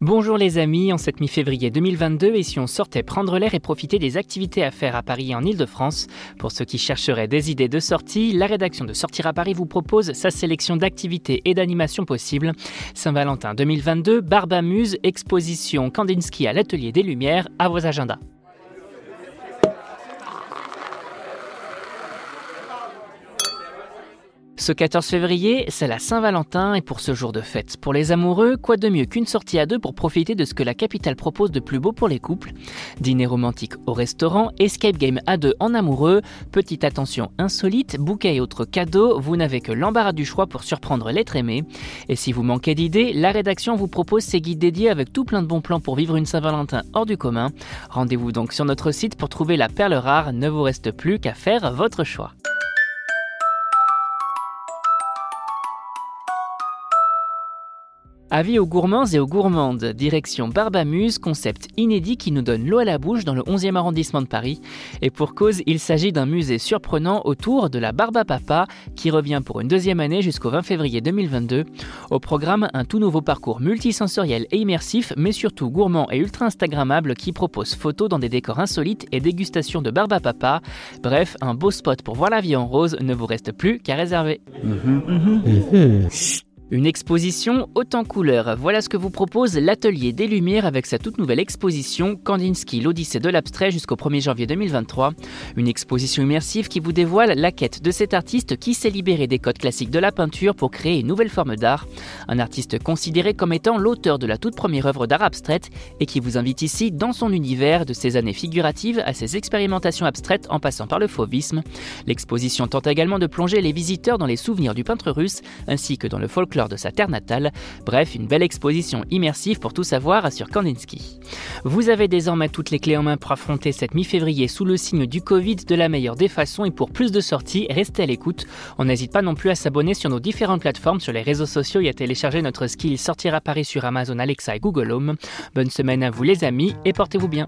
Bonjour les amis, en cette mi-février 2022, et si on sortait prendre l'air et profiter des activités à faire à Paris en Ile-de-France Pour ceux qui chercheraient des idées de sortie, la rédaction de Sortir à Paris vous propose sa sélection d'activités et d'animations possibles. Saint-Valentin 2022, Barbamuse, exposition Kandinsky à l'Atelier des Lumières, à vos agendas. Ce 14 février, c'est la Saint-Valentin et pour ce jour de fête. Pour les amoureux, quoi de mieux qu'une sortie à deux pour profiter de ce que la capitale propose de plus beau pour les couples? Dîner romantique au restaurant, escape game à deux en amoureux, petite attention insolite, bouquet et autres cadeaux, vous n'avez que l'embarras du choix pour surprendre l'être aimé. Et si vous manquez d'idées, la rédaction vous propose ses guides dédiés avec tout plein de bons plans pour vivre une Saint-Valentin hors du commun. Rendez-vous donc sur notre site pour trouver la perle rare, ne vous reste plus qu'à faire votre choix. Avis aux gourmands et aux gourmandes, direction Barbamuse, concept inédit qui nous donne l'eau à la bouche dans le 11e arrondissement de Paris. Et pour cause, il s'agit d'un musée surprenant autour de la Barba Papa qui revient pour une deuxième année jusqu'au 20 février 2022. Au programme, un tout nouveau parcours multisensoriel et immersif, mais surtout gourmand et ultra Instagrammable qui propose photos dans des décors insolites et dégustation de Barba Papa. Bref, un beau spot pour voir la vie en rose ne vous reste plus qu'à réserver. Une exposition haute en couleurs. Voilà ce que vous propose l'Atelier des Lumières avec sa toute nouvelle exposition Kandinsky, l'Odyssée de l'abstrait jusqu'au 1er janvier 2023. Une exposition immersive qui vous dévoile la quête de cet artiste qui s'est libéré des codes classiques de la peinture pour créer une nouvelle forme d'art. Un artiste considéré comme étant l'auteur de la toute première œuvre d'art abstraite et qui vous invite ici dans son univers de ses années figuratives à ses expérimentations abstraites en passant par le fauvisme. L'exposition tente également de plonger les visiteurs dans les souvenirs du peintre russe ainsi que dans le de sa terre natale. Bref, une belle exposition immersive pour tout savoir sur Kandinsky. Vous avez désormais toutes les clés en main pour affronter cette mi-février sous le signe du Covid de la meilleure des façons et pour plus de sorties, restez à l'écoute. On n'hésite pas non plus à s'abonner sur nos différentes plateformes, sur les réseaux sociaux et à télécharger notre skill Sortir à Paris sur Amazon Alexa et Google Home. Bonne semaine à vous les amis et portez-vous bien.